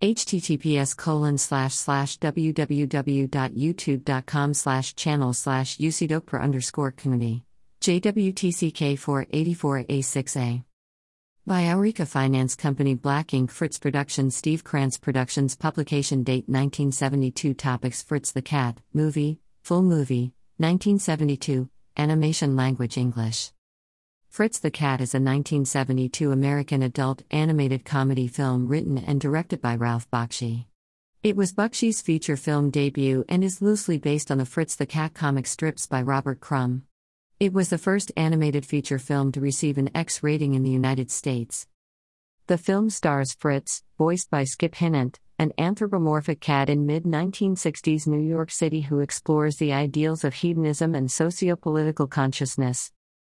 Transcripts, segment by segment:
https colon slash slash www.youtube.com slash channel slash ucdokper underscore community JWTCK 484A6A. By Aurica Finance Company Black Ink Fritz Productions Steve Krantz Productions Publication Date 1972 Topics Fritz the Cat, Movie, Full Movie, 1972, Animation Language English. Fritz the Cat is a 1972 American adult animated comedy film written and directed by Ralph Bakshi. It was Bakshi's feature film debut and is loosely based on the Fritz the Cat comic strips by Robert Crumb. It was the first animated feature film to receive an X rating in the United States. The film stars Fritz, voiced by Skip Hinnant, an anthropomorphic cat in mid 1960s New York City who explores the ideals of hedonism and socio political consciousness.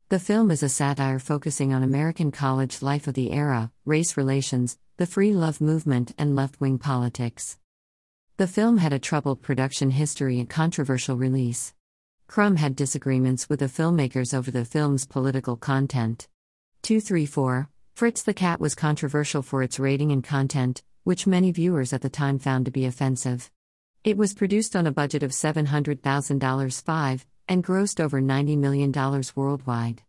The film is a satire focusing on American college life of the era, race relations, the free love movement, and left wing politics. The film had a troubled production history and controversial release. Crumb had disagreements with the filmmakers over the film's political content. 234 Fritz the Cat was controversial for its rating and content, which many viewers at the time found to be offensive. It was produced on a budget of $700,000 5 and grossed over $90 million worldwide.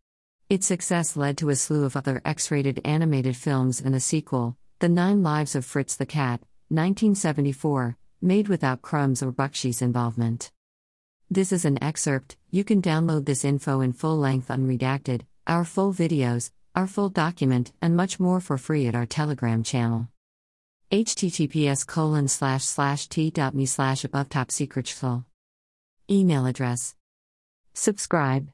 Its success led to a slew of other X rated animated films and a sequel, The Nine Lives of Fritz the Cat, 1974, made without Crumb's or Bakshi's involvement. This is an excerpt, you can download this info in full length unredacted, our full videos, our full document, and much more for free at our Telegram channel. https colon slash slash t.me slash above top secret Email address. Subscribe.